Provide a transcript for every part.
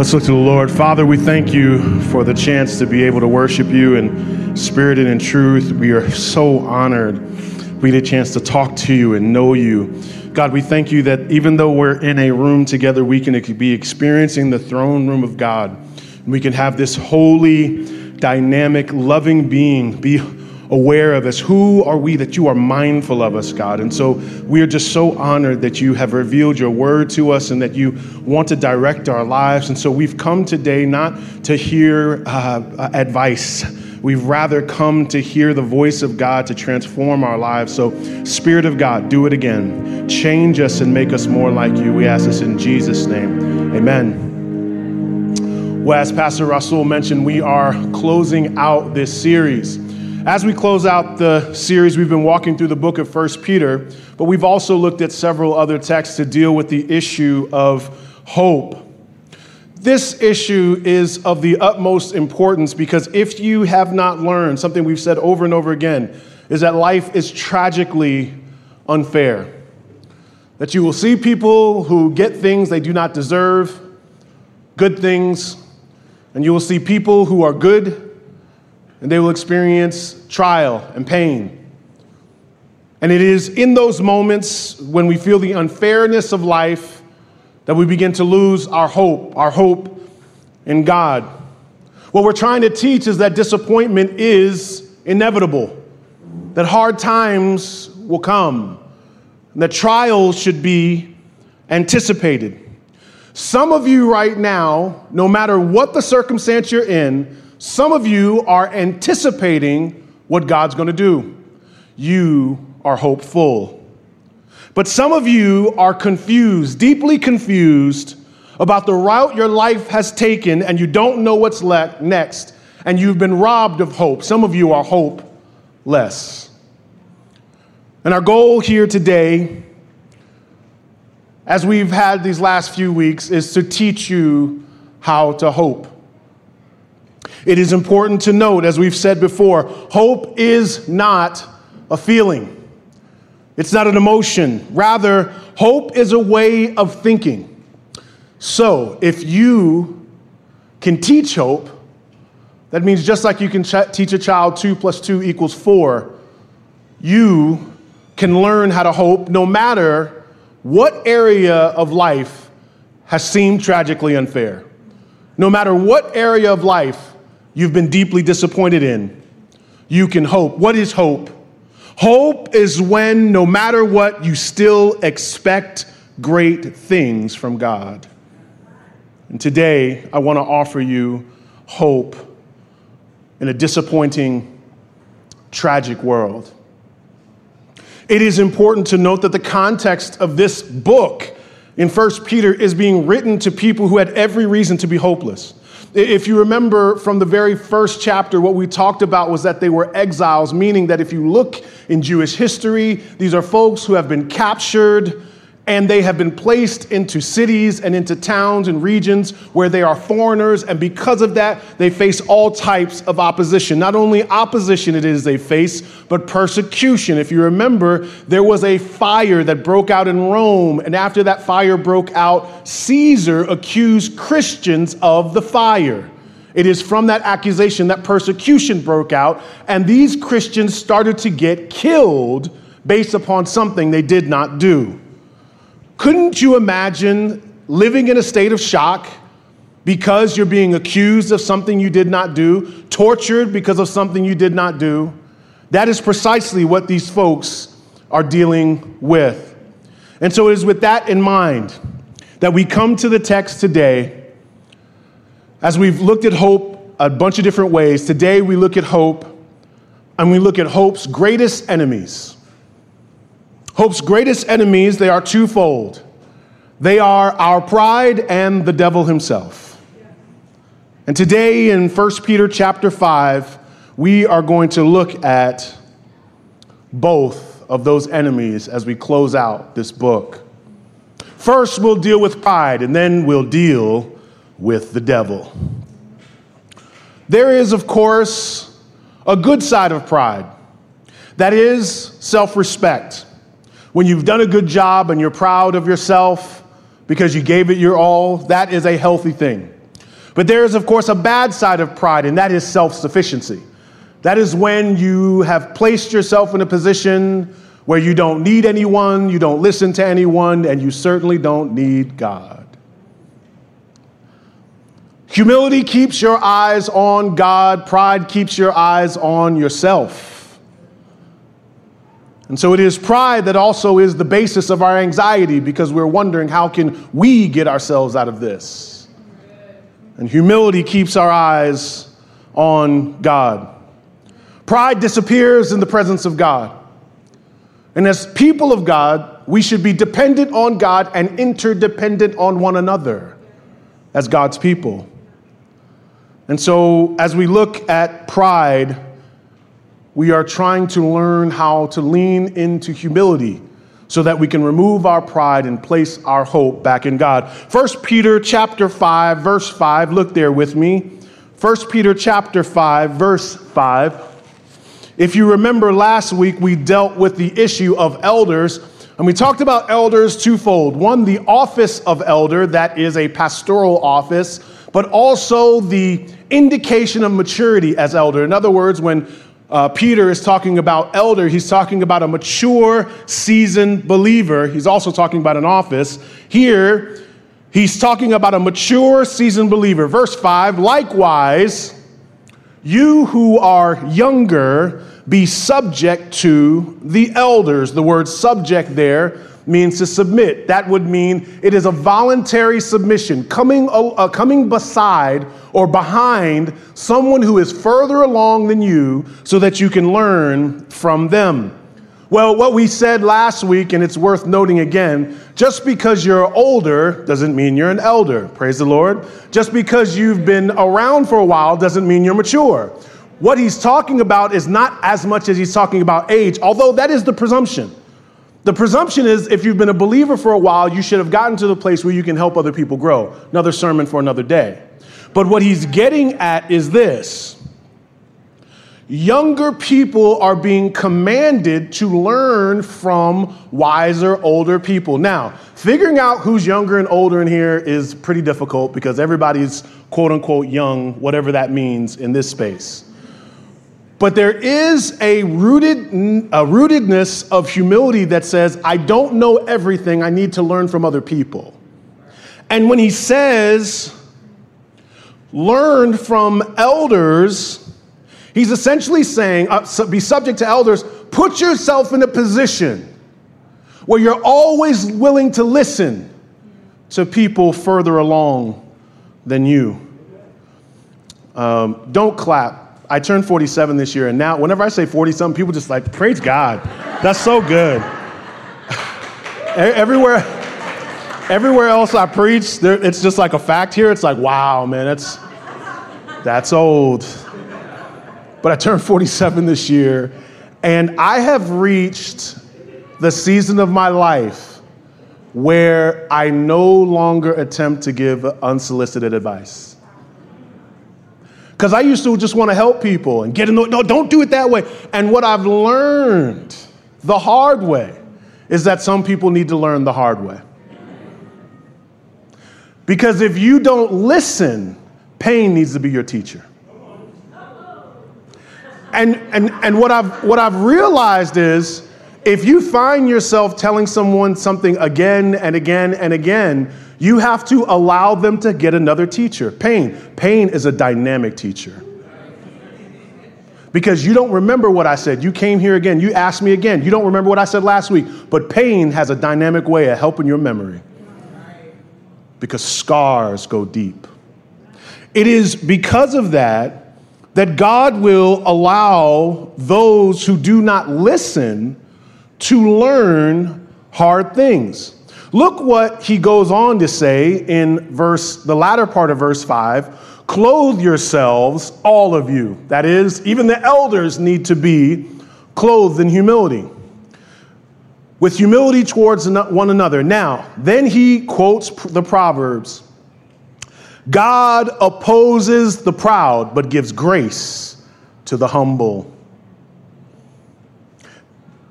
Let's look to the Lord. Father, we thank you for the chance to be able to worship you in spirit and in truth. We are so honored we get a chance to talk to you and know you. God, we thank you that even though we're in a room together, we can be experiencing the throne room of God. We can have this holy, dynamic, loving being be aware of us. Who are we that you are mindful of us, God? And so we are just so honored that you have revealed your word to us and that you want to direct our lives. And so we've come today not to hear uh, advice. We've rather come to hear the voice of God to transform our lives. So, Spirit of God, do it again. Change us and make us more like you. We ask this in Jesus' name. Amen. Well, as Pastor Russell mentioned, we are closing out this series. As we close out the series, we've been walking through the book of 1 Peter, but we've also looked at several other texts to deal with the issue of hope. This issue is of the utmost importance because if you have not learned, something we've said over and over again, is that life is tragically unfair. That you will see people who get things they do not deserve, good things, and you will see people who are good and they will experience trial and pain. And it is in those moments when we feel the unfairness of life that we begin to lose our hope, our hope in God. What we're trying to teach is that disappointment is inevitable, that hard times will come, and that trials should be anticipated. Some of you right now, no matter what the circumstance you're in, some of you are anticipating what God's going to do. You are hopeful. But some of you are confused, deeply confused about the route your life has taken, and you don't know what's le- next, and you've been robbed of hope. Some of you are hopeless. And our goal here today, as we've had these last few weeks, is to teach you how to hope. It is important to note, as we've said before, hope is not a feeling. It's not an emotion. Rather, hope is a way of thinking. So, if you can teach hope, that means just like you can ch- teach a child 2 plus 2 equals 4, you can learn how to hope no matter what area of life has seemed tragically unfair. No matter what area of life you've been deeply disappointed in, you can hope. What is hope? Hope is when, no matter what, you still expect great things from God. And today, I want to offer you hope in a disappointing, tragic world. It is important to note that the context of this book in 1 Peter is being written to people who had every reason to be hopeless. If you remember from the very first chapter, what we talked about was that they were exiles, meaning that if you look in Jewish history, these are folks who have been captured and they have been placed into cities and into towns and regions where they are foreigners, and because of that, they face all types of opposition. Not only opposition it is they face, but persecution. If you remember, there was a fire that broke out in Rome, and after that fire broke out, Caesar accused Christians of the fire. It is from that accusation that persecution broke out, and these Christians started to get killed based upon something they did not do. Couldn't you imagine living in a state of shock because you're being accused of something you did not do, tortured because of something you did not do? That is precisely what these folks are dealing with. And so it is with that in mind that we come to the text today. As we've looked at hope a bunch of different ways, today we look at hope and we look at hope's greatest enemies. Hope's greatest enemies, they are twofold. They are our pride and the devil himself. And today in 1 Peter chapter 5, we are going to look at both of those enemies as we close out this book. First, we'll deal with pride, and then we'll deal with the devil. There is, of course, a good side of pride that is self respect. When you've done a good job and you're proud of yourself because you gave it your all, that is a healthy thing. But there is, of course, a bad side of pride, and that is self sufficiency. That is when you have placed yourself in a position where you don't need anyone, you don't listen to anyone, and you certainly don't need God. Humility keeps your eyes on God, pride keeps your eyes on yourself. And so it is pride that also is the basis of our anxiety because we're wondering how can we get ourselves out of this? And humility keeps our eyes on God. Pride disappears in the presence of God. And as people of God, we should be dependent on God and interdependent on one another as God's people. And so, as we look at pride, we are trying to learn how to lean into humility so that we can remove our pride and place our hope back in God. 1 Peter chapter 5 verse 5, look there with me. 1 Peter chapter 5 verse 5. If you remember last week we dealt with the issue of elders and we talked about elders twofold. One, the office of elder, that is a pastoral office, but also the indication of maturity as elder. In other words, when uh, Peter is talking about elder, he's talking about a mature, seasoned believer. He's also talking about an office. Here, he's talking about a mature, seasoned believer. Verse 5 likewise, you who are younger, be subject to the elders. The word subject there means to submit. That would mean it is a voluntary submission, coming, uh, coming beside or behind someone who is further along than you so that you can learn from them. Well, what we said last week, and it's worth noting again, just because you're older doesn't mean you're an elder. Praise the Lord. Just because you've been around for a while doesn't mean you're mature. What he's talking about is not as much as he's talking about age, although that is the presumption. The presumption is if you've been a believer for a while, you should have gotten to the place where you can help other people grow. Another sermon for another day. But what he's getting at is this younger people are being commanded to learn from wiser, older people. Now, figuring out who's younger and older in here is pretty difficult because everybody's quote unquote young, whatever that means in this space. But there is a, rooted, a rootedness of humility that says, I don't know everything, I need to learn from other people. And when he says, learn from elders, he's essentially saying, uh, be subject to elders, put yourself in a position where you're always willing to listen to people further along than you. Um, don't clap I turned 47 this year, and now whenever I say 40 something, people just like, praise God. That's so good. everywhere, everywhere else I preach, there, it's just like a fact here. It's like, wow, man, that's, that's old. But I turned 47 this year, and I have reached the season of my life where I no longer attempt to give unsolicited advice. Because I used to just want to help people and get in the, no, don't do it that way. And what I've learned the hard way is that some people need to learn the hard way. Because if you don't listen, pain needs to be your teacher. And, and, and what, I've, what I've realized is if you find yourself telling someone something again and again and again, you have to allow them to get another teacher. Pain. Pain is a dynamic teacher. Because you don't remember what I said. You came here again. You asked me again. You don't remember what I said last week. But pain has a dynamic way of helping your memory. Because scars go deep. It is because of that that God will allow those who do not listen to learn hard things. Look what he goes on to say in verse the latter part of verse 5, clothe yourselves all of you. That is, even the elders need to be clothed in humility. With humility towards one another. Now, then he quotes the Proverbs God opposes the proud, but gives grace to the humble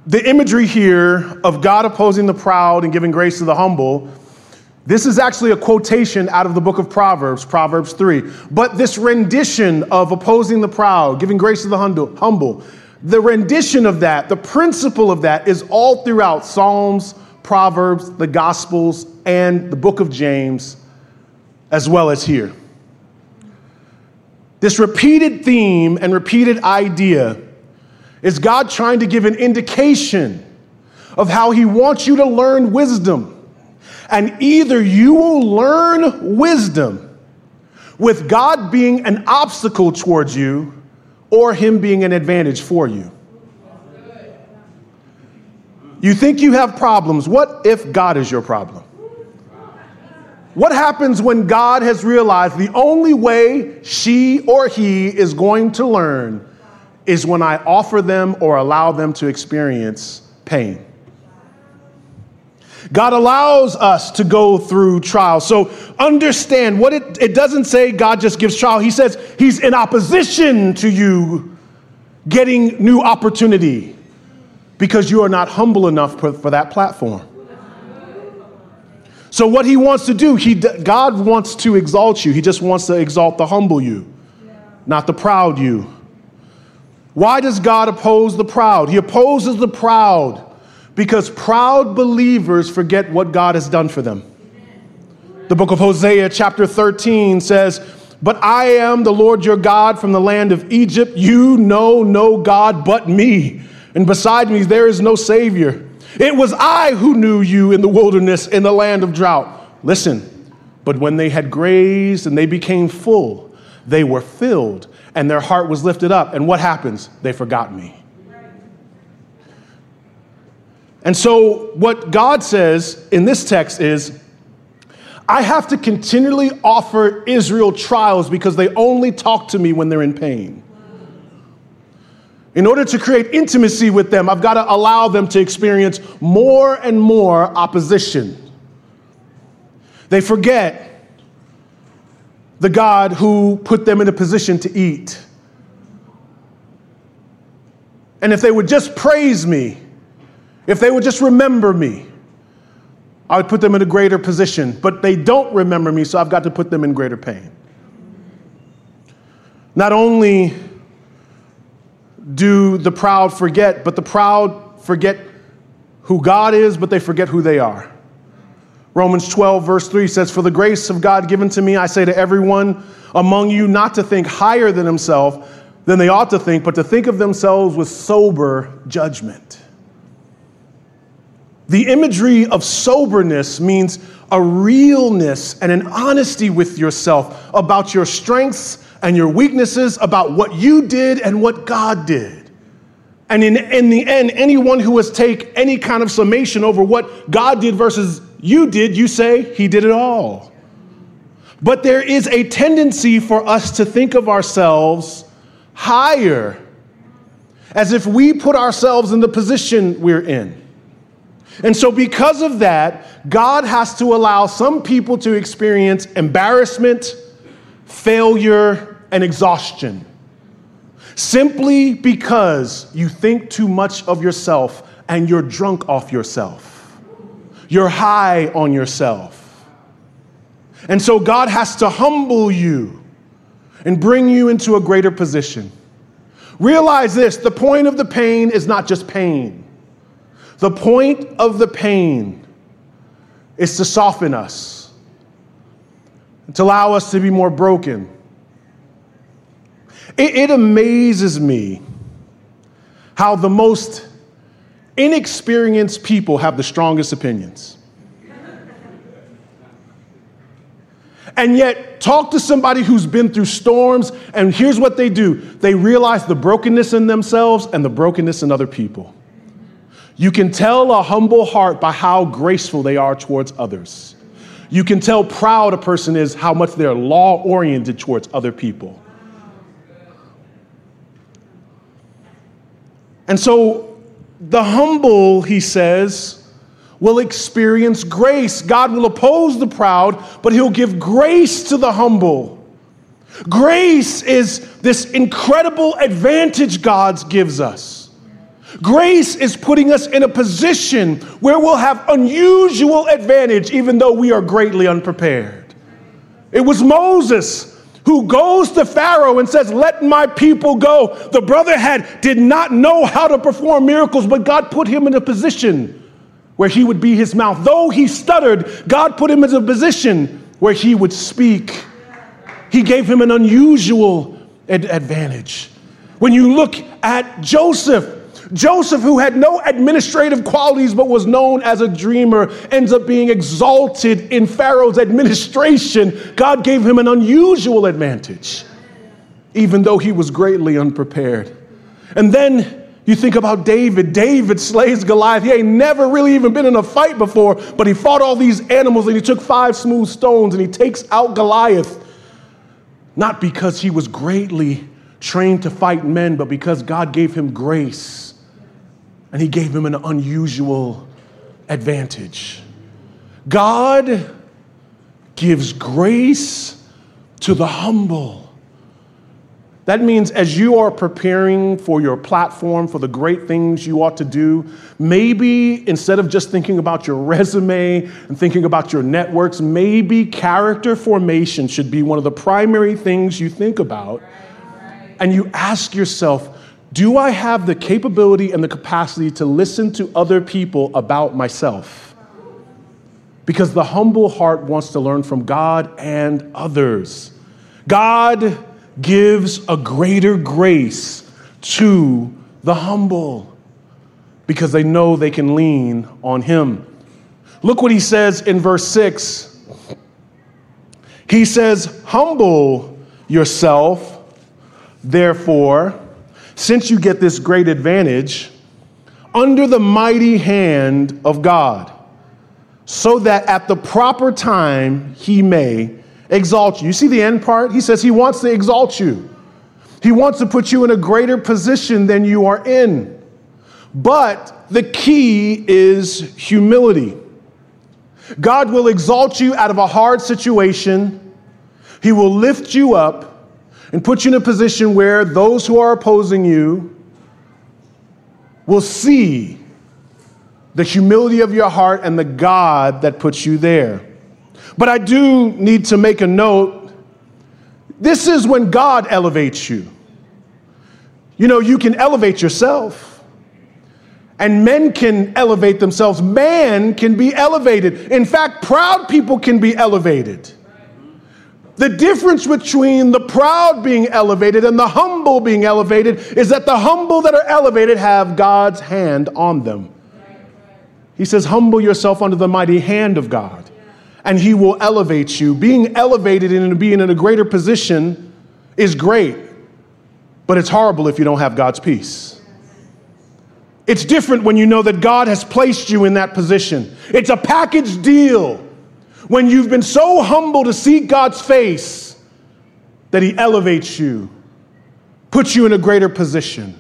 the imagery here of God opposing the proud and giving grace to the humble, this is actually a quotation out of the book of Proverbs, Proverbs 3. But this rendition of opposing the proud, giving grace to the humble, the rendition of that, the principle of that is all throughout Psalms, Proverbs, the Gospels, and the book of James, as well as here. This repeated theme and repeated idea is God trying to give an indication of how He wants you to learn wisdom? And either you will learn wisdom with God being an obstacle towards you or Him being an advantage for you. You think you have problems. What if God is your problem? What happens when God has realized the only way she or he is going to learn is when I offer them or allow them to experience pain. God allows us to go through trials. So understand what it, it doesn't say God just gives trial. He says he's in opposition to you getting new opportunity because you are not humble enough for, for that platform. So what he wants to do, he, God wants to exalt you. He just wants to exalt the humble you, not the proud you. Why does God oppose the proud? He opposes the proud because proud believers forget what God has done for them. The book of Hosea, chapter 13, says, But I am the Lord your God from the land of Egypt. You know no God but me, and beside me there is no Savior. It was I who knew you in the wilderness, in the land of drought. Listen, but when they had grazed and they became full, they were filled and their heart was lifted up. And what happens? They forgot me. And so, what God says in this text is, I have to continually offer Israel trials because they only talk to me when they're in pain. In order to create intimacy with them, I've got to allow them to experience more and more opposition. They forget the God who put them in a position to eat. And if they would just praise me, if they would just remember me, I would put them in a greater position. But they don't remember me, so I've got to put them in greater pain. Not only do the proud forget, but the proud forget who God is, but they forget who they are. Romans 12, verse 3 says, For the grace of God given to me, I say to everyone among you not to think higher than himself than they ought to think, but to think of themselves with sober judgment. The imagery of soberness means a realness and an honesty with yourself about your strengths and your weaknesses, about what you did and what God did. And in, in the end, anyone who has take any kind of summation over what God did versus you did, you say, He did it all. But there is a tendency for us to think of ourselves higher, as if we put ourselves in the position we're in. And so, because of that, God has to allow some people to experience embarrassment, failure, and exhaustion simply because you think too much of yourself and you're drunk off yourself. You're high on yourself. And so God has to humble you and bring you into a greater position. Realize this the point of the pain is not just pain, the point of the pain is to soften us, to allow us to be more broken. It, it amazes me how the most inexperienced people have the strongest opinions. And yet, talk to somebody who's been through storms, and here's what they do they realize the brokenness in themselves and the brokenness in other people. You can tell a humble heart by how graceful they are towards others. You can tell proud a person is how much they're law oriented towards other people. And so the humble, he says, will experience grace. God will oppose the proud, but he'll give grace to the humble. Grace is this incredible advantage God gives us. Grace is putting us in a position where we'll have unusual advantage even though we are greatly unprepared. It was Moses who goes to Pharaoh and says, Let my people go. The brother had did not know how to perform miracles, but God put him in a position where he would be his mouth. Though he stuttered, God put him in a position where he would speak. He gave him an unusual ad- advantage. When you look at Joseph, Joseph, who had no administrative qualities but was known as a dreamer, ends up being exalted in Pharaoh's administration. God gave him an unusual advantage, even though he was greatly unprepared. And then you think about David. David slays Goliath. He ain't never really even been in a fight before, but he fought all these animals and he took five smooth stones and he takes out Goliath. Not because he was greatly trained to fight men, but because God gave him grace and he gave him an unusual advantage. God gives grace to the humble. That means as you are preparing for your platform, for the great things you ought to do, maybe instead of just thinking about your resume and thinking about your networks, maybe character formation should be one of the primary things you think about. And you ask yourself, do I have the capability and the capacity to listen to other people about myself? Because the humble heart wants to learn from God and others. God gives a greater grace to the humble because they know they can lean on Him. Look what He says in verse 6. He says, Humble yourself, therefore, since you get this great advantage, under the mighty hand of God, so that at the proper time He may exalt you. You see the end part? He says he wants to exalt you. He wants to put you in a greater position than you are in. But the key is humility. God will exalt you out of a hard situation. He will lift you up and put you in a position where those who are opposing you will see the humility of your heart and the God that puts you there. But I do need to make a note. This is when God elevates you. You know, you can elevate yourself, and men can elevate themselves. Man can be elevated. In fact, proud people can be elevated. The difference between the proud being elevated and the humble being elevated is that the humble that are elevated have God's hand on them. He says, Humble yourself under the mighty hand of God and He will elevate you. Being elevated and being in a greater position is great, but it's horrible if you don't have God's peace. It's different when you know that God has placed you in that position. It's a package deal when you've been so humble to seek God's face that He elevates you, puts you in a greater position.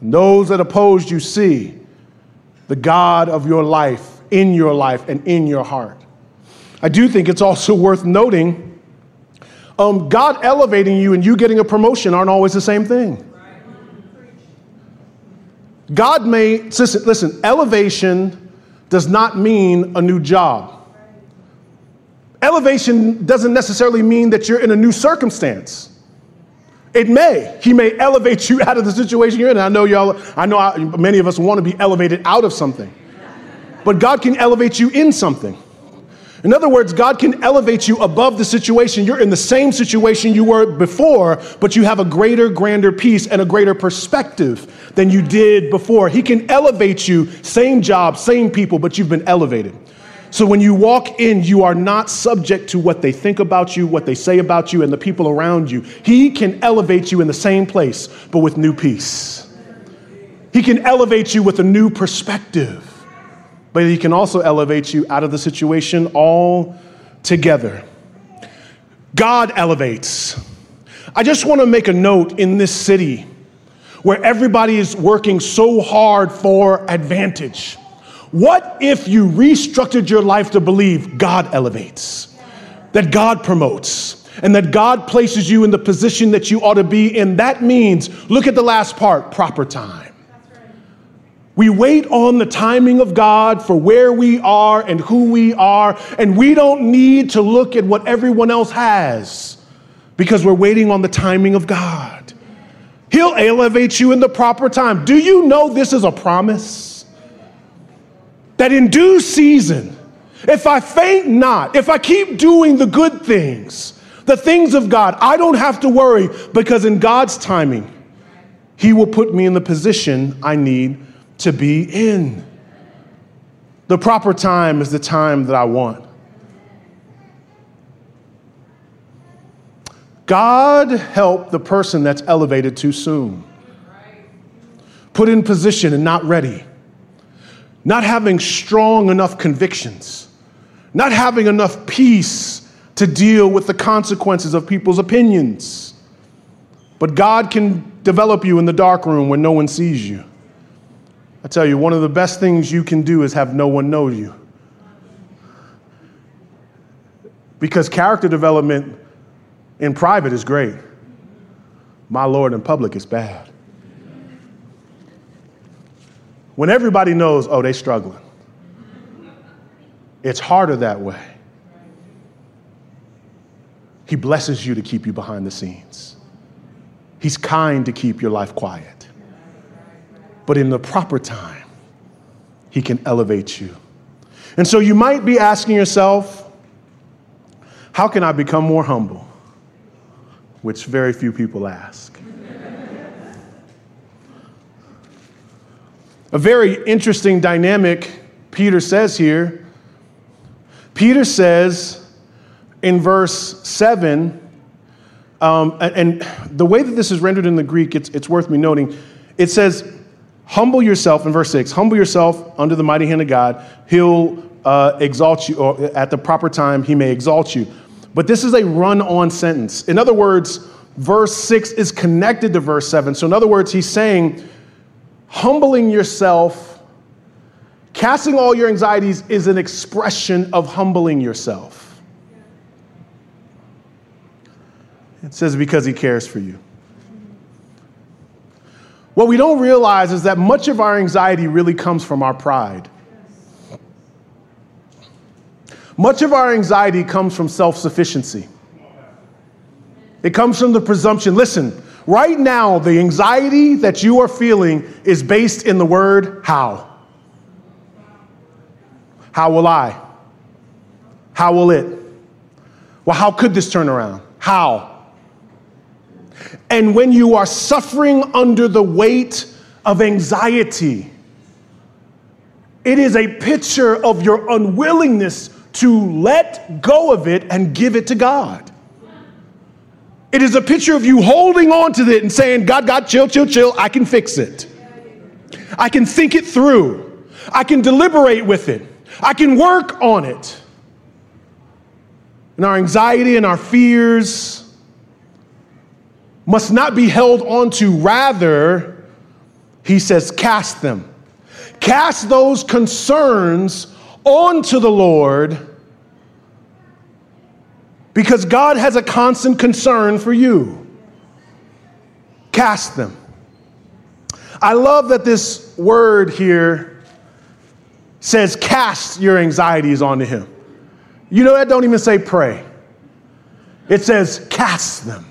And those that oppose you see the God of your life in your life and in your heart. I do think it's also worth noting um, God elevating you and you getting a promotion aren't always the same thing. God may, listen, listen, elevation does not mean a new job. Elevation doesn't necessarily mean that you're in a new circumstance. It may. He may elevate you out of the situation you're in. I know y'all, I know I, many of us want to be elevated out of something but God can elevate you in something. In other words, God can elevate you above the situation. You're in the same situation you were before, but you have a greater, grander peace and a greater perspective than you did before. He can elevate you, same job, same people, but you've been elevated. So when you walk in, you are not subject to what they think about you, what they say about you, and the people around you. He can elevate you in the same place, but with new peace. He can elevate you with a new perspective, but He can also elevate you out of the situation all together. God elevates. I just want to make a note in this city where everybody is working so hard for advantage. What if you restructured your life to believe God elevates, that God promotes, and that God places you in the position that you ought to be in? That means, look at the last part proper time. We wait on the timing of God for where we are and who we are, and we don't need to look at what everyone else has because we're waiting on the timing of God. He'll elevate you in the proper time. Do you know this is a promise? That in due season, if I faint not, if I keep doing the good things, the things of God, I don't have to worry because in God's timing, He will put me in the position I need to be in. The proper time is the time that I want. God help the person that's elevated too soon. Put in position and not ready. Not having strong enough convictions. Not having enough peace to deal with the consequences of people's opinions. But God can develop you in the dark room when no one sees you. I tell you, one of the best things you can do is have no one know you. Because character development in private is great. My Lord, in public is bad. When everybody knows, oh, they struggling. It's harder that way. He blesses you to keep you behind the scenes. He's kind to keep your life quiet. But in the proper time, he can elevate you. And so you might be asking yourself, how can I become more humble? which very few people ask. A very interesting dynamic Peter says here. Peter says in verse 7, um, and the way that this is rendered in the Greek, it's, it's worth me noting. It says, Humble yourself, in verse 6, humble yourself under the mighty hand of God. He'll uh, exalt you, or at the proper time, he may exalt you. But this is a run on sentence. In other words, verse 6 is connected to verse 7. So, in other words, he's saying, humbling yourself, casting all your anxieties is an expression of humbling yourself. It says, because he cares for you. What we don't realize is that much of our anxiety really comes from our pride. Much of our anxiety comes from self sufficiency. It comes from the presumption listen, right now, the anxiety that you are feeling is based in the word how. How will I? How will it? Well, how could this turn around? How? And when you are suffering under the weight of anxiety, it is a picture of your unwillingness to let go of it and give it to God. It is a picture of you holding on to it and saying, God, God, chill, chill, chill, I can fix it. I can think it through. I can deliberate with it. I can work on it. And our anxiety and our fears must not be held onto. Rather, he says, cast them. Cast those concerns onto the Lord because God has a constant concern for you. Cast them. I love that this word here says, cast your anxieties onto Him. You know, that don't even say pray, it says, cast them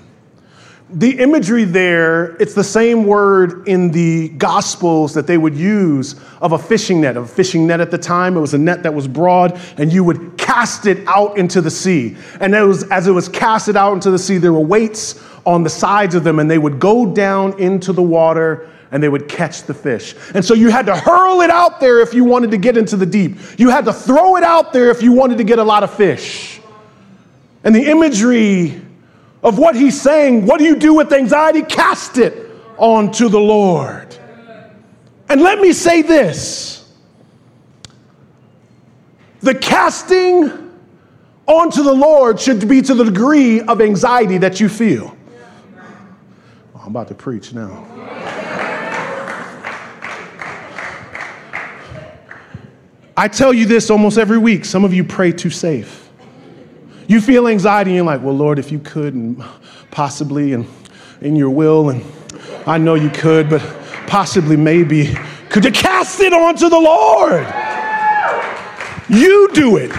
the imagery there, it's the same word in the Gospels that they would use of a fishing net. A fishing net at the time, it was a net that was broad, and you would cast it out into the sea. And it was, as it was casted out into the sea, there were weights on the sides of them, and they would go down into the water and they would catch the fish. And so you had to hurl it out there if you wanted to get into the deep. You had to throw it out there if you wanted to get a lot of fish. And the imagery of what he's saying. What do you do with anxiety? Cast it onto the Lord. And let me say this the casting onto the Lord should be to the degree of anxiety that you feel. Oh, I'm about to preach now. I tell you this almost every week. Some of you pray too safe. You feel anxiety and you're like, well, Lord, if you could and possibly and in your will, and I know you could, but possibly maybe, could you cast it onto the Lord? You do it.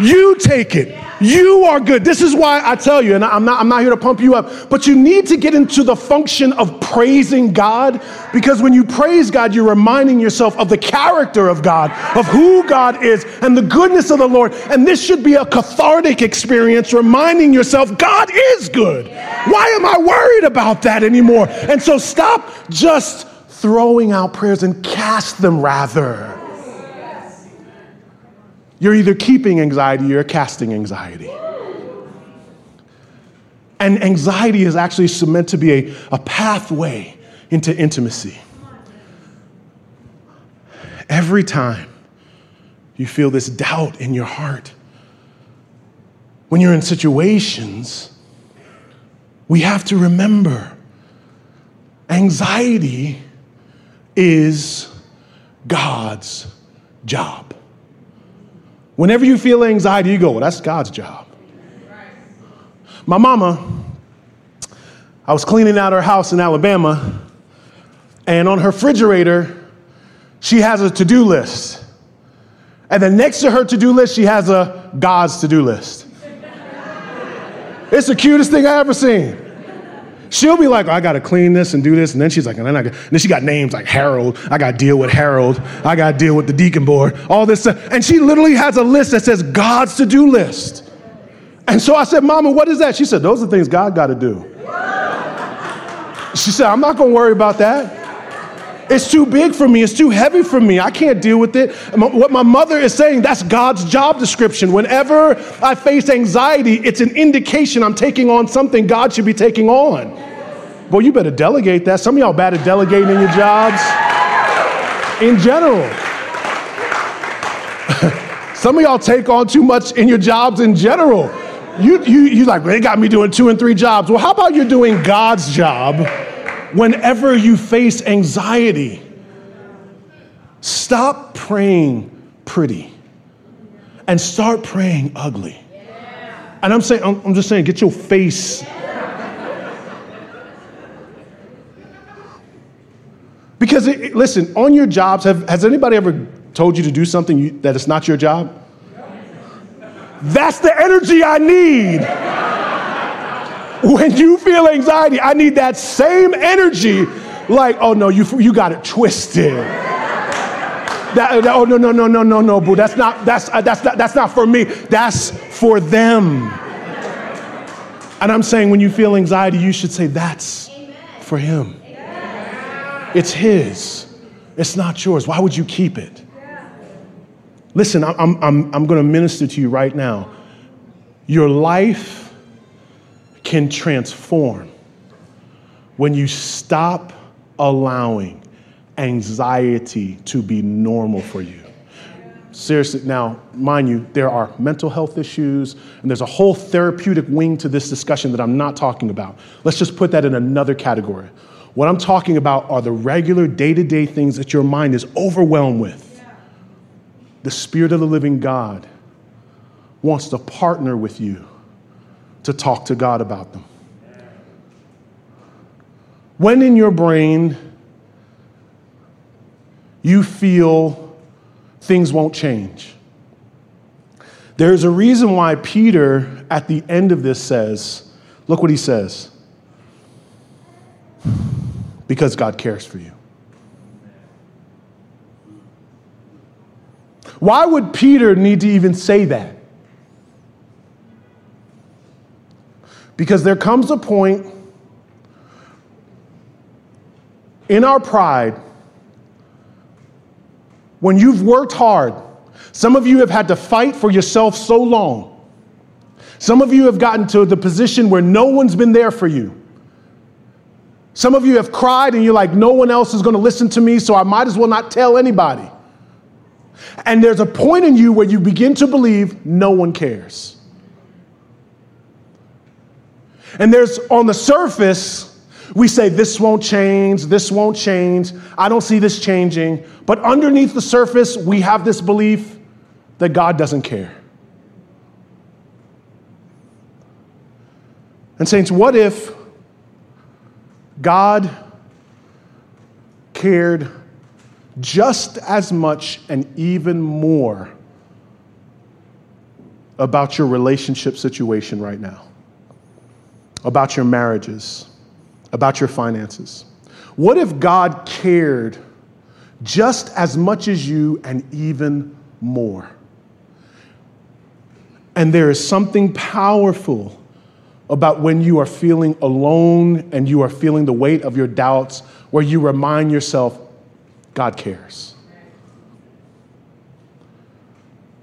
You take it. You are good. This is why I tell you, and I'm not, I'm not here to pump you up, but you need to get into the function of praising God because when you praise God, you're reminding yourself of the character of God, of who God is, and the goodness of the Lord. And this should be a cathartic experience, reminding yourself God is good. Why am I worried about that anymore? And so stop just throwing out prayers and cast them rather. You're either keeping anxiety or you're casting anxiety. And anxiety is actually meant to be a, a pathway into intimacy. Every time you feel this doubt in your heart, when you're in situations, we have to remember anxiety is God's job. Whenever you feel anxiety, you go, well, that's God's job. My mama, I was cleaning out her house in Alabama, and on her refrigerator, she has a to do list. And then next to her to do list, she has a God's to do list. It's the cutest thing I ever seen. She'll be like, oh, I got to clean this and do this. And then she's like, and then, I got, and then she got names like Harold. I got to deal with Harold. I got to deal with the deacon board, all this stuff. And she literally has a list that says God's to do list. And so I said, Mama, what is that? She said, Those are things God got to do. She said, I'm not to worry about that. It's too big for me. It's too heavy for me. I can't deal with it. What my mother is saying, that's God's job description. Whenever I face anxiety, it's an indication I'm taking on something God should be taking on. Boy, you better delegate that. Some of y'all bad at delegating in your jobs in general. Some of y'all take on too much in your jobs in general. You, you, you like, they got me doing two and three jobs. Well, how about you're doing God's job? Whenever you face anxiety, stop praying pretty and start praying ugly. And I'm saying, I'm, I'm just saying, get your face. Because, it, listen, on your jobs, have, has anybody ever told you to do something you, it's not your job? That's the energy I need when you feel anxiety, I need that same energy. Like, oh no, you, you got it twisted. That, that, oh no, no, no, no, no, no, boo. That's not, that's, uh, that's, not, that's not for me. That's for them. And I'm saying when you feel anxiety, you should say, that's for him. It's his. It's not yours. Why would you keep it? Listen, I'm, I'm, I'm going to minister to you right now. Your life can transform when you stop allowing anxiety to be normal for you. Seriously, now, mind you, there are mental health issues, and there's a whole therapeutic wing to this discussion that I'm not talking about. Let's just put that in another category. What I'm talking about are the regular day to day things that your mind is overwhelmed with. The Spirit of the living God wants to partner with you to talk to God about them. When in your brain you feel things won't change, there's a reason why Peter at the end of this says, look what he says. Because God cares for you. Why would Peter need to even say that? Because there comes a point in our pride when you've worked hard. Some of you have had to fight for yourself so long. Some of you have gotten to the position where no one's been there for you. Some of you have cried and you're like, no one else is going to listen to me, so I might as well not tell anybody. And there's a point in you where you begin to believe no one cares. And there's on the surface, we say, this won't change, this won't change, I don't see this changing. But underneath the surface, we have this belief that God doesn't care. And, Saints, what if God cared just as much and even more about your relationship situation right now, about your marriages, about your finances? What if God cared just as much as you and even more? And there is something powerful about when you are feeling alone and you are feeling the weight of your doubts, where you remind yourself, God cares.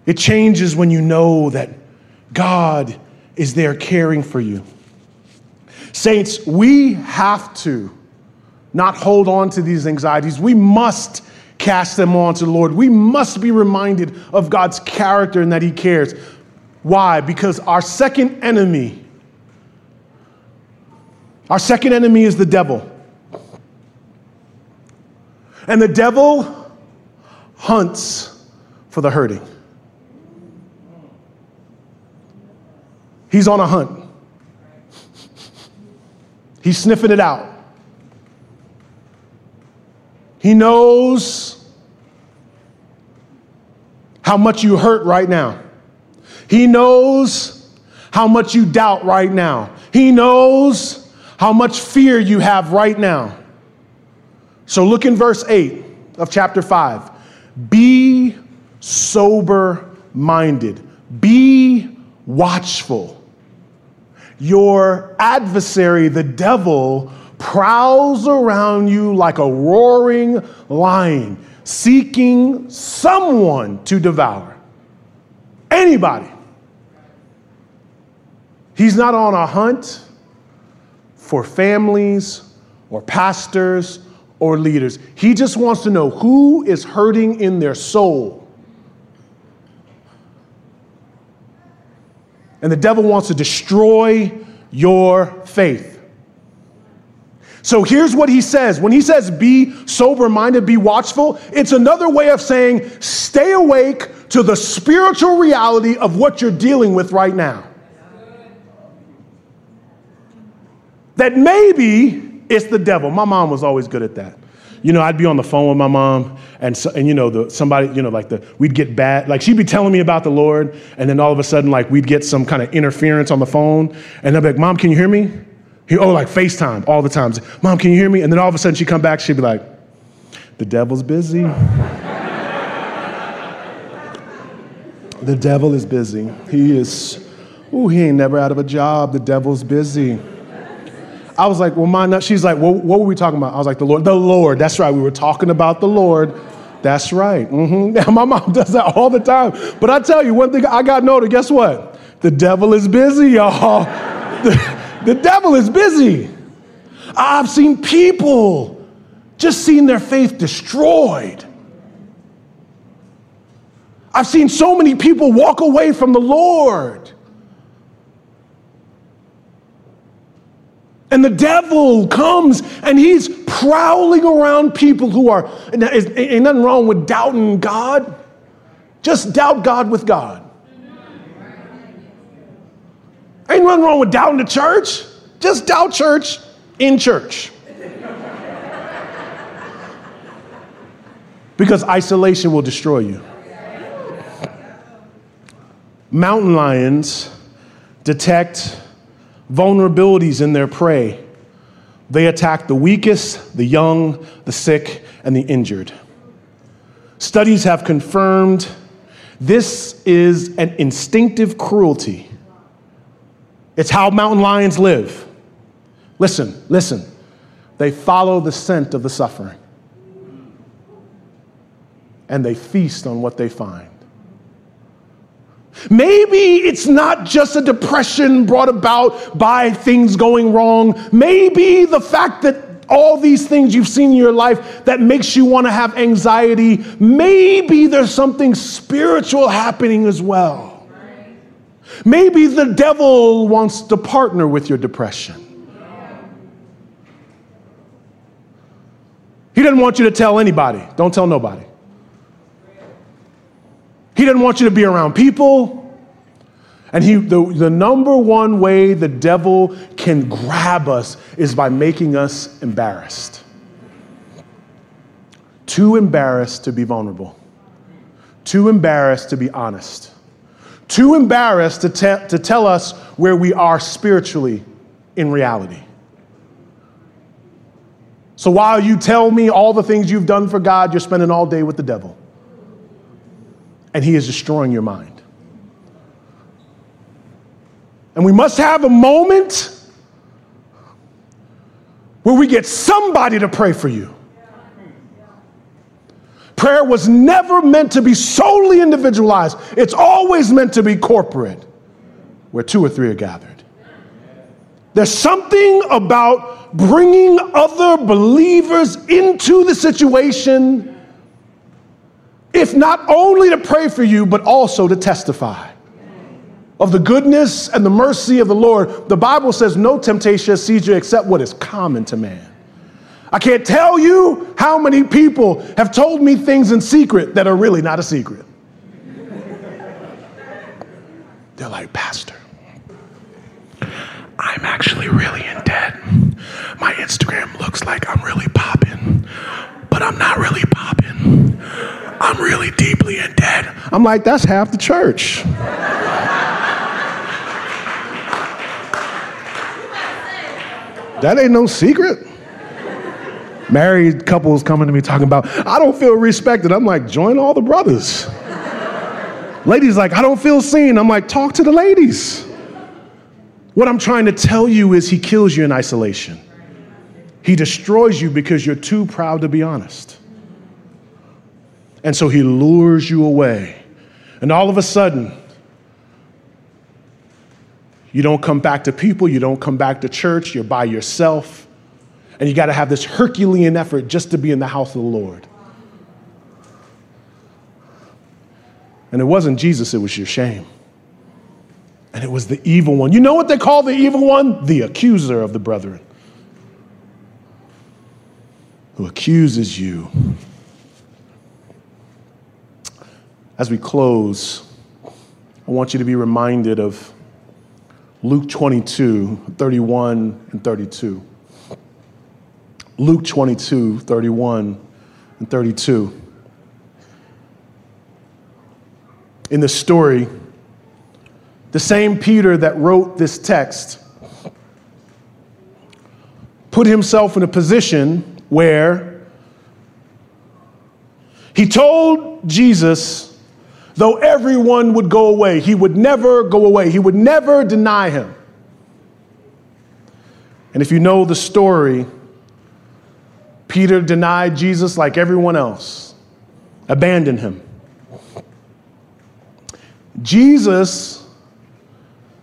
It changes when you know that God is there caring for you. Saints, we have to not hold on to these anxieties. We must cast them on to the Lord. We must be reminded of God's character and that He cares. Why? Because our second enemy our second enemy is the devil. And the devil hunts for the hurting. He's on a hunt. He's sniffing it out. He knows how much you hurt right now. He knows how much you doubt right now. He knows how much fear you have right now. So look in verse 8 of chapter 5. Be sober minded, be watchful. Your adversary, the devil, prowls around you like a roaring lion, seeking someone to devour. Anybody. He's not on a hunt for families or pastors or leaders. He just wants to know who is hurting in their soul. And the devil wants to destroy your faith. So here's what he says. When he says be sober minded, be watchful, it's another way of saying stay awake to the spiritual reality of what you're dealing with right now. that maybe it's the devil. My mom was always good at that. You know, I'd be on the phone with my mom, and so, and you know, the somebody, you know, like the we'd get bad, like she'd be telling me about the Lord, and then all of a sudden, like we'd get some kind of interference on the phone, and I'd be like, "Mom, can you hear me?" He, oh, like FaceTime all the times. Mom, can you hear me? And then all of a sudden, she'd come back, she'd be like, "The devil's busy." the devil is busy. He is. Ooh, he ain't never out of a job. The devil's busy. I was like, well, my She's like, well, what were we talking about? I was like, the Lord. The Lord. That's right. We were talking about the Lord. That's right. Mm-hmm. my mom does that all the time. But I tell you, one thing I got noted, guess what? The devil is busy, y'all. The, the devil is busy. I've seen people just seen their faith destroyed. I've seen so many people walk away from the Lord. And the devil comes and he's prowling around people who are, ain't nothing wrong with doubting God. Just doubt God with God. Ain't nothing wrong with doubting the church. Just doubt church in church. because isolation will destroy you. Mountain lions detect vulnerabilities in their prey. They attack the weakest, the young, the sick, and the injured. Studies have confirmed this is an instinctive cruelty. It's how mountain lions live. Listen, listen. They follow the scent of the suffering, and they feast on what they find. Maybe it's not just a depression brought about by things going wrong. Maybe the fact that all these things you've seen in your life that makes you want to have anxiety, maybe there's something spiritual happening as well. Maybe the devil wants to partner with your depression. He doesn't want you to tell anybody. Don't tell nobody. He doesn't want you to be around people. And he, the, the number one way the devil can grab us is by making us embarrassed. Too embarrassed to be vulnerable, too embarrassed to be honest, too embarrassed to, te- to tell us where we are spiritually in reality. So while you tell me all the things you've done for God, you're spending all day with the devil. And he is destroying your mind. And we must have a moment where we get somebody to pray for you. Prayer was never meant to be solely individualized, it's always meant to be corporate, where two or three are gathered. There's something about bringing other believers into the situation, if not only to pray for you, but also to testify of the goodness and the mercy of the Lord, the Bible says no temptation has seized you except what is common to man. I can't tell you how many people have told me things in secret that are really not a secret. They're like, Pastor, I'm actually really in debt. My Instagram looks like I'm really popping, but I'm not really popping. I'm really deeply in debt. I'm like, that's half the church. That ain't no secret. Married couples coming to me talking about, I don't feel respected. I'm like, join all the brothers. ladies like, I don't feel seen. I'm like, talk to the ladies. What I'm trying to tell you is he kills you in isolation. He destroys you because you're too proud to be honest. And so he lures you away. And all of a sudden, you don't come back to people, you don't come back to church, you're by yourself. And you got to have this Herculean effort just to be in the house of the Lord. And it wasn't Jesus, it was your shame. And it was the evil one. You know what they call the evil one? The accuser of the brethren, who accuses you. As we close, I want you to be reminded of Luke 22, 31 and 32. Luke 22, 31 and 32. In the story, the same Peter that wrote this text put himself in a position where he told Jesus though everyone would go away, he would never go away. He would never deny him. And if you know the story, Peter denied Jesus like everyone else, abandoned him. Jesus,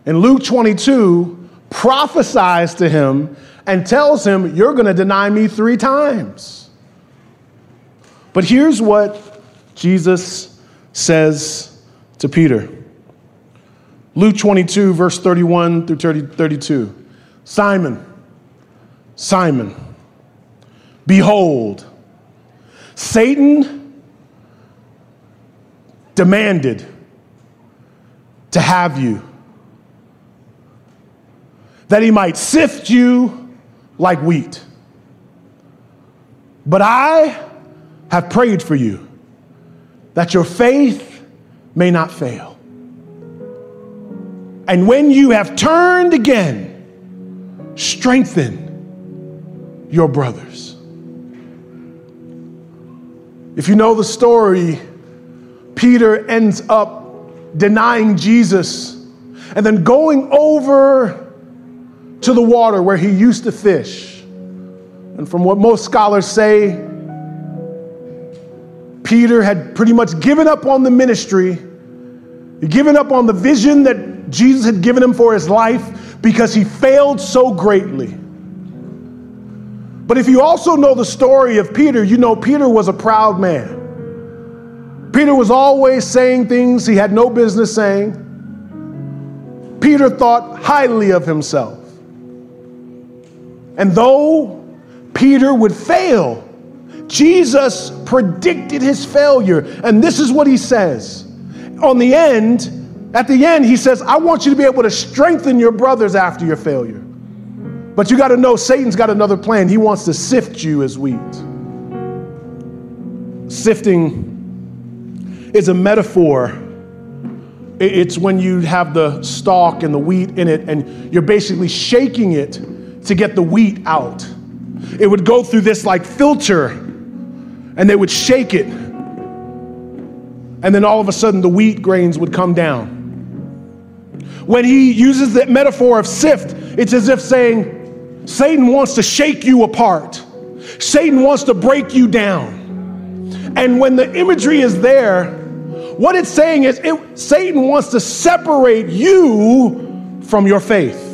in Luke 22, prophesies to him and tells him, You're going to deny me three times. But here's what Jesus says to Peter. Luke 22, verse 31 through 30, 32. Simon, Simon, behold, Satan demanded to have you, that he might sift you like wheat. But I have prayed for you that your faith may not fail. And when you have turned again, strengthen your brothers. If you know the story, Peter ends up denying Jesus and then going over to the water where he used to fish. And from what most scholars say, Peter had pretty much given up on the ministry, given up on the vision that Jesus had given him for his life because he failed so greatly. But if you also know the story of Peter, you know Peter was a proud man. Peter was always saying things he had no business saying. Peter thought highly of himself. And though Peter would fail, Jesus predicted his failure. And this is what he says. On the end, at the end, he says, I want you to be able to strengthen your brothers after your failure. But you got to know Satan's got another plan. He wants to sift you as wheat. Sifting is a metaphor. It's when you have the stalk and the wheat in it, and you're basically shaking it to get the wheat out. It would go through this like filter, and they would shake it. And then all of a sudden, the wheat grains would come down. When he uses that metaphor of sift, it's as if saying, Satan wants to shake you apart. Satan wants to break you down. And when the imagery is there, what it's saying is it, Satan wants to separate you from your faith.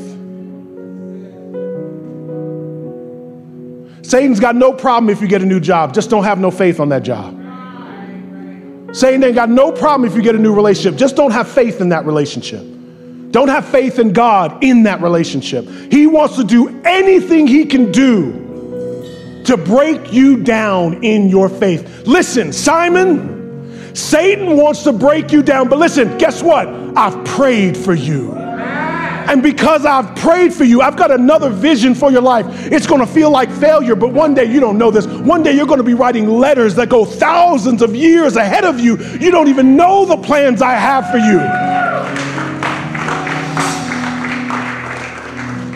Satan's got no problem if you get a new job, just don't have no faith on that job. Satan ain't got no problem if you get a new relationship, just don't have faith in that relationship. Don't have faith in God in that relationship. He wants to do anything he can do to break you down in your faith. Listen, Simon, Satan wants to break you down, but listen, guess what? I've prayed for you. And because I've prayed for you, I've got another vision for your life. It's going to feel like failure, but one day you don't know this. One day you're going to be writing letters that go thousands of years ahead of you. You don't even know the plans I have for you.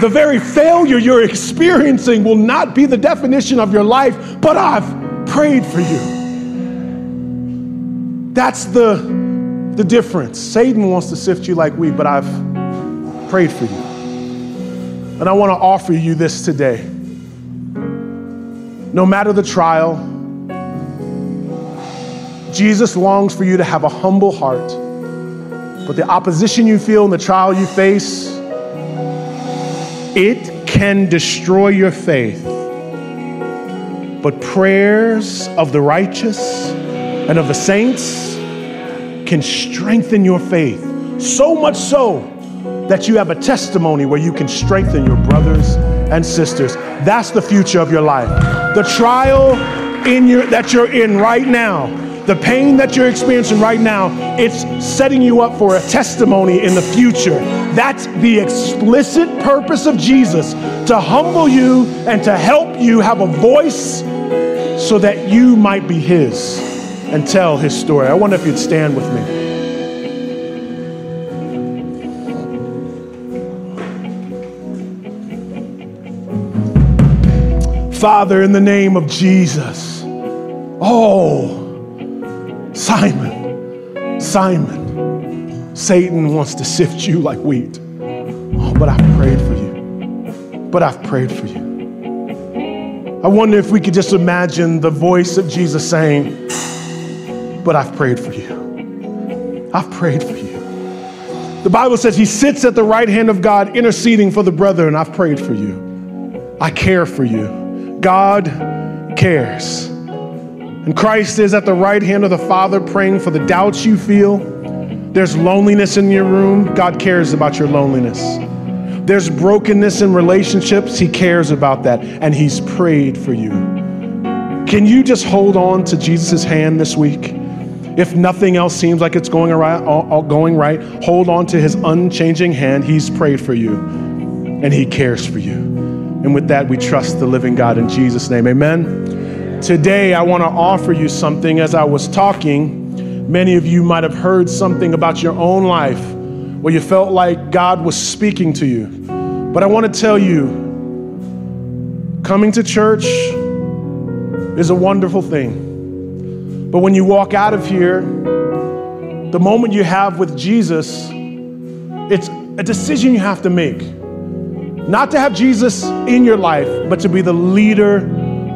The very failure you're experiencing will not be the definition of your life, but I've prayed for you. That's the, the difference. Satan wants to sift you like wheat, but I've prayed for you. And I want to offer you this today. No matter the trial, Jesus longs for you to have a humble heart. But the opposition you feel and the trial you face, it can destroy your faith. But prayers of the righteous and of the saints can strengthen your faith. So much so that you have a testimony where you can strengthen your brothers and sisters. That's the future of your life. The trial in your that you're in right now, the pain that you're experiencing right now, it's setting you up for a testimony in the future. That's the explicit purpose of Jesus to humble you and to help you have a voice so that you might be his and tell his story. I wonder if you'd stand with me. Father, in the name of Jesus. Oh, Simon, Simon, Satan wants to sift you like wheat. Oh, but I've prayed for you. But I've prayed for you. I wonder if we could just imagine the voice of Jesus saying, But I've prayed for you. I've prayed for you. The Bible says he sits at the right hand of God interceding for the brethren. I've prayed for you. I care for you. God cares. And Christ is at the right hand of the Father praying for the doubts you feel. There's loneliness in your room. God cares about your loneliness. There's brokenness in relationships. He cares about that. And He's prayed for you. Can you just hold on to Jesus' hand this week? If nothing else seems like it's going right, going right, hold on to his unchanging hand. He's prayed for you and he cares for you. And with that, we trust the living God in Jesus' name. Amen. Today, I want to offer you something. As I was talking, many of you might have heard something about your own life where you felt like God was speaking to you. But I want to tell you, coming to church is a wonderful thing. But when you walk out of here, the moment you have with Jesus, it's a decision you have to make. Not to have Jesus in your life, but to be the leader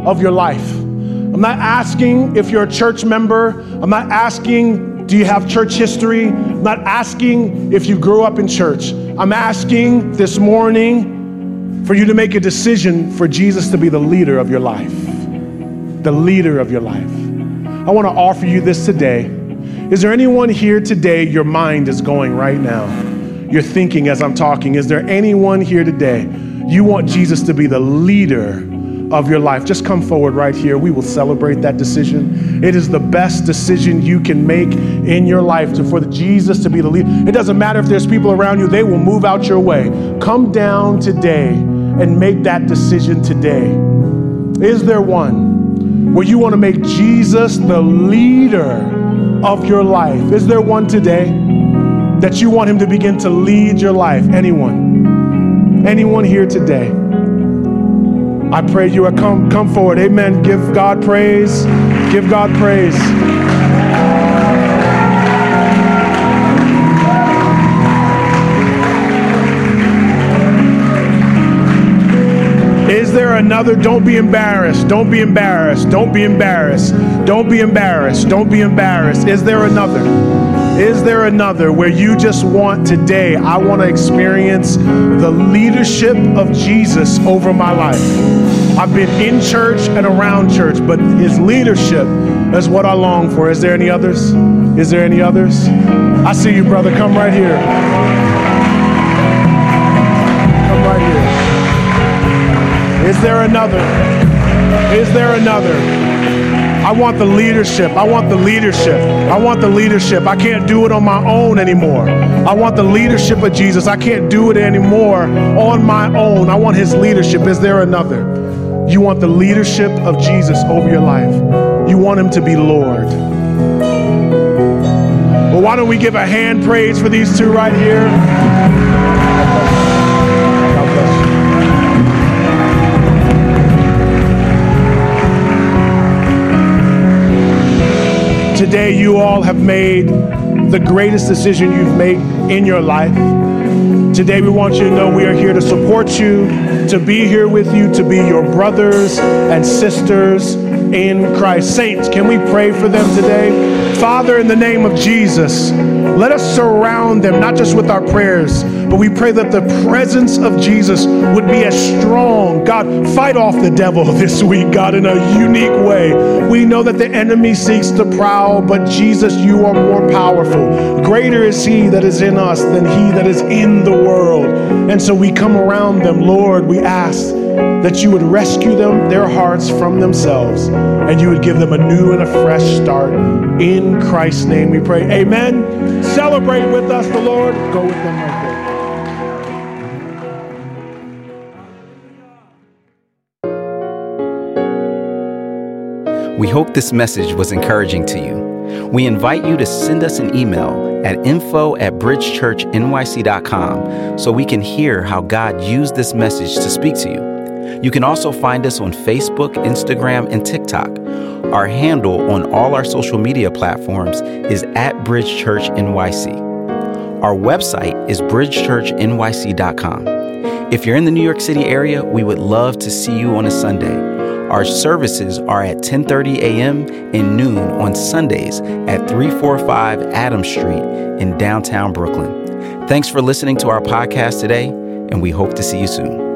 of your life. I'm not asking if you're a church member. I'm not asking, do you have church history? I'm not asking if you grew up in church. I'm asking this morning, for you to make a decision for Jesus to be the leader of your life. The leader of your life. I want to offer you this today. Is there anyone here today your mind is going right now? You're thinking as I'm talking. Is there anyone here today you want Jesus to be the leader of your life, just come forward right here. We will celebrate that decision. It is the best decision you can make in your life to, for Jesus to be the leader. It doesn't matter if there's people around you, they will move out your way. Come down today and make that decision today. Is there one where you want to make Jesus the leader of your life? Is there one today that you want him to begin to lead your life? Anyone? Anyone here today? I pray you would come, come forward. Amen. Give God praise. Give God praise. Is there another? Don't be embarrassed. Don't be embarrassed. Don't be embarrassed. Don't be embarrassed. Don't be embarrassed. Is there another? Is there another where you just want today, I want to experience the leadership of Jesus over my life? I've been in church and around church, but his leadership is what I long for. Is there any others? Is there any others? I see you, brother. Come right here. Is there another? Is there another? I want the leadership. I want the leadership. I want the leadership. I can't do it on my own anymore. I want the leadership of Jesus. I can't do it anymore on my own. I want his leadership. Is there another? You want the leadership of Jesus over your life. You want him to be Lord. Well, why don't we give a hand praise for these two right here? Today, you all have made the greatest decision you've made in your life. Today, we want you to know we are here to support you, to be here with you, to be your brothers and sisters in Christ. Saints, can we pray for them today? Father, in the name of Jesus, let us surround them, not just with our prayers, but we pray that the presence of Jesus would be as strong. God, fight off the devil this week, God, in a unique way. We know that the enemy seeks to prowl, but Jesus, you are more powerful. Greater is he that is in us than he that is in the world. And so we come around them, Lord, we ask that you would rescue them, their hearts from themselves, and you would give them a new and a fresh start. In Christ's name we pray. Amen. Celebrate with us the Lord. Go with them right there. We hope this message was encouraging to you. We invite you to send us an email at info at bridgechurchnyc.com so we can hear how God used this message to speak to you. You can also find us on Facebook, Instagram, and TikTok. Our handle on all our social media platforms is at bridgechurchnyc. Our website is bridgechurchnyc.com. If you're in the New York City area, we would love to see you on a Sunday. Our services are at 10:30 a.m. and noon on Sundays at 345 Adams Street in downtown Brooklyn. Thanks for listening to our podcast today, and we hope to see you soon.